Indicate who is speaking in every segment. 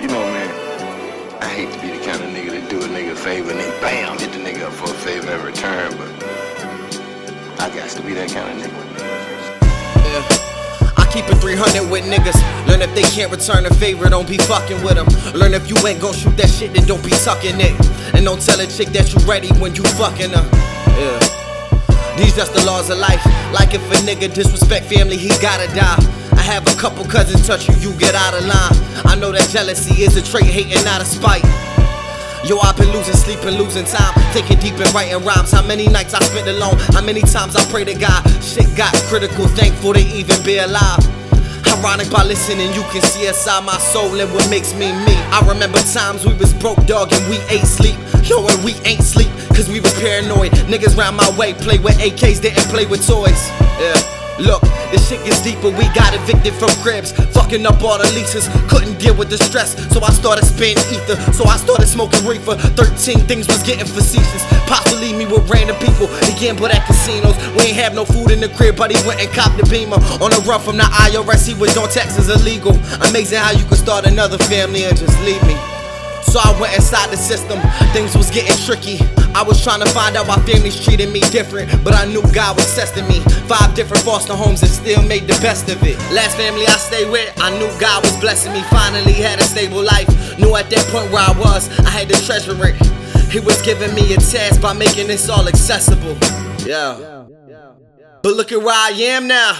Speaker 1: You know, man, I hate to be the kind of nigga that do a nigga a favor and then bam, hit the nigga up for a favor in return, but I got to be that kind of nigga.
Speaker 2: Yeah. I keep it 300 with niggas. Learn if they can't return a favor, don't be fucking with them. Learn if you ain't gon' shoot that shit, then don't be sucking it. And don't tell a chick that you ready when you fucking her. Yeah. These just the laws of life. Like if a nigga disrespect family, he gotta die. Have a couple cousins touch you, you get out of line. I know that jealousy is a trait, hating not a spite. Yo, I've been losing sleep and losing time. Taking deep and writing rhymes. How many nights I spent alone? How many times I pray to God? Shit got critical, thankful to even be alive. Ironic by listening, you can see inside my soul and what makes me me. I remember times we was broke, dog, and we ain't sleep. Yo, and we ain't sleep, cause we was paranoid. Niggas round my way play with AKs, didn't play with toys. Yeah. Look, this shit gets deeper. We got evicted from cribs, fucking up all the leases. Couldn't deal with the stress, so I started spitting ether. So I started smoking reefer. 13 things was getting facetious. Would leave me with random people. He gambled at casinos. We ain't have no food in the crib, but he went and copped the beamer. On the run from the IRS, he was on taxes illegal. Amazing how you could start another family and just leave me. So I went inside the system, things was getting tricky. I was trying to find out why families treated me different, but I knew God was testing me. Five different foster homes and still made the best of it. Last family I stayed with, I knew God was blessing me. Finally had a stable life. Knew at that point where I was, I had to treasure it. He was giving me a task by making this all accessible. Yeah. But look at where I am now.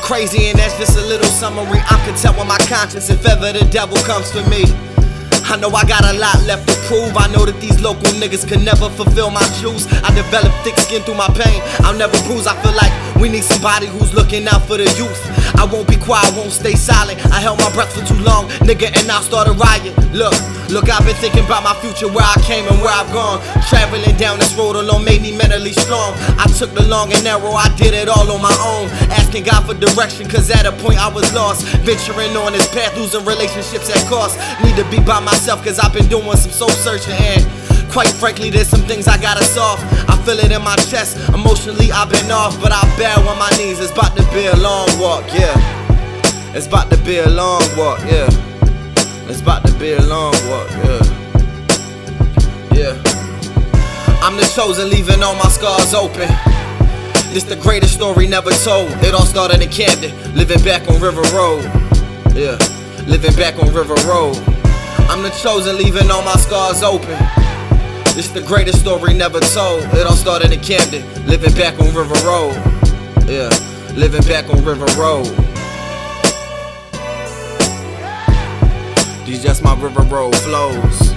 Speaker 2: Crazy, and that's just a little summary. I'm content with my conscience if ever the devil comes for me. I know I got a lot left to prove. I know that these local niggas can never fulfill my shoes. I developed thick skin through my pain. I'll never bruise. I feel like we need somebody who's looking out for the youth. I won't be quiet, I won't stay silent. I held my breath for too long, nigga, and I'll start a riot. Look, look, I've been thinking about my future, where I came and where I've gone. Traveling down this road alone made me mentally strong. I took the long and narrow, I did it all on my own. Asking God for direction, cause at a point I was lost. Venturing on this path, losing relationships at cost. Need to be by myself myself cause I've been doing some soul searching and quite frankly there's some things I gotta solve. I feel it in my chest, emotionally I've been off, but I bear on my knees. It's about to be a long walk, yeah. It's about to be a long walk, yeah. It's about to be a long walk, yeah. Yeah. I'm the chosen, leaving all my scars open. This the greatest story never told. It all started in Camden, living back on River Road. Yeah, living back on River Road. I'm the chosen, leaving all my scars open. It's the greatest story never told. It all started in Camden, living back on River Road. Yeah, living back on River Road. These just my River Road flows.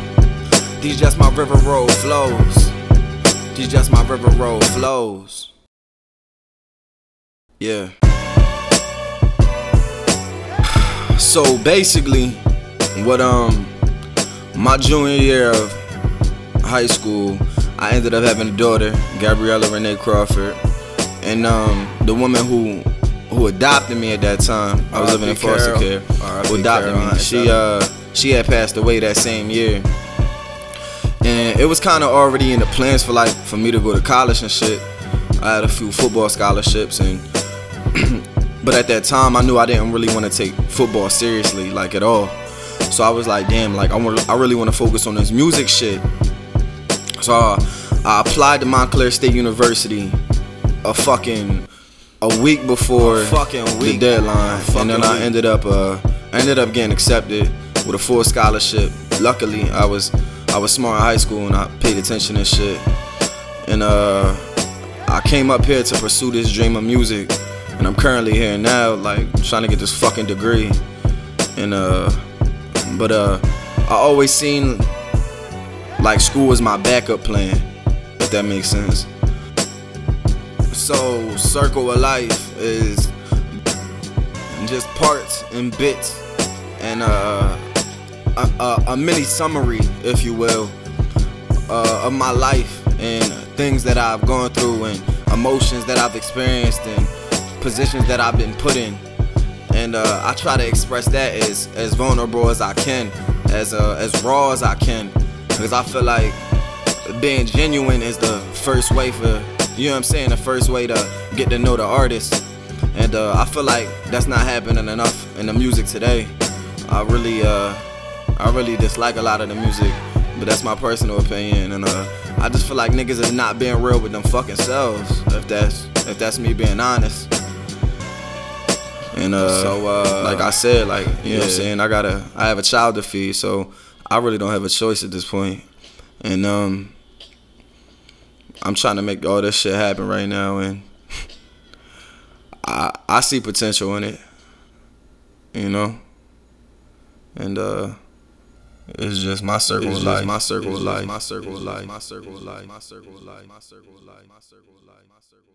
Speaker 2: These just my River Road flows. These just my River Road flows. Yeah. So basically, what um my junior year of high school, I ended up having a daughter, Gabriella Renee Crawford, and um, the woman who who adopted me at that time, I was living in foster care, who adopted me. She uh she had passed away that same year, and it was kind of already in the plans for like for me to go to college and shit. I had a few football scholarships and. but at that time, I knew I didn't really want to take football seriously, like at all. So I was like, damn, like I want, I really want to focus on this music shit. So uh, I applied to Montclair State University a fucking a week before
Speaker 3: fucking week.
Speaker 2: the deadline, and then I ended up uh, I ended up getting accepted with a full scholarship. Luckily, I was I was smart in high school and I paid attention and shit. And uh, I came up here to pursue this dream of music, and I'm currently here now, like trying to get this fucking degree. And uh, but uh, I always seen like school was my backup plan, if that makes sense. So circle of life is just parts and bits and uh, a, a, a mini summary, if you will, uh, of my life and things that I've gone through and emotions that I've experienced and positions that I've been put in. And uh, I try to express that as, as vulnerable as I can, as uh, as raw as I can, because I feel like being genuine is the first way for you know what I'm saying, the first way to get to know the artist. And uh, I feel like that's not happening enough in the music today. I really, uh, I really dislike a lot of the music, but that's my personal opinion. And uh, I just feel like niggas is not being real with them fucking selves. If that's if that's me being honest. And uh, so, uh, like I said, like you yeah. know what I'm saying, I gotta, I have a child to feed, so I really don't have a choice at this point. And um, I'm trying to make all this shit happen right now, and I I see potential in it, you know. And uh, it's just my circle of life. My circle of life. My circle of life. My circle of life. My circle of life. My circle of life. My circle of life. My circle of life.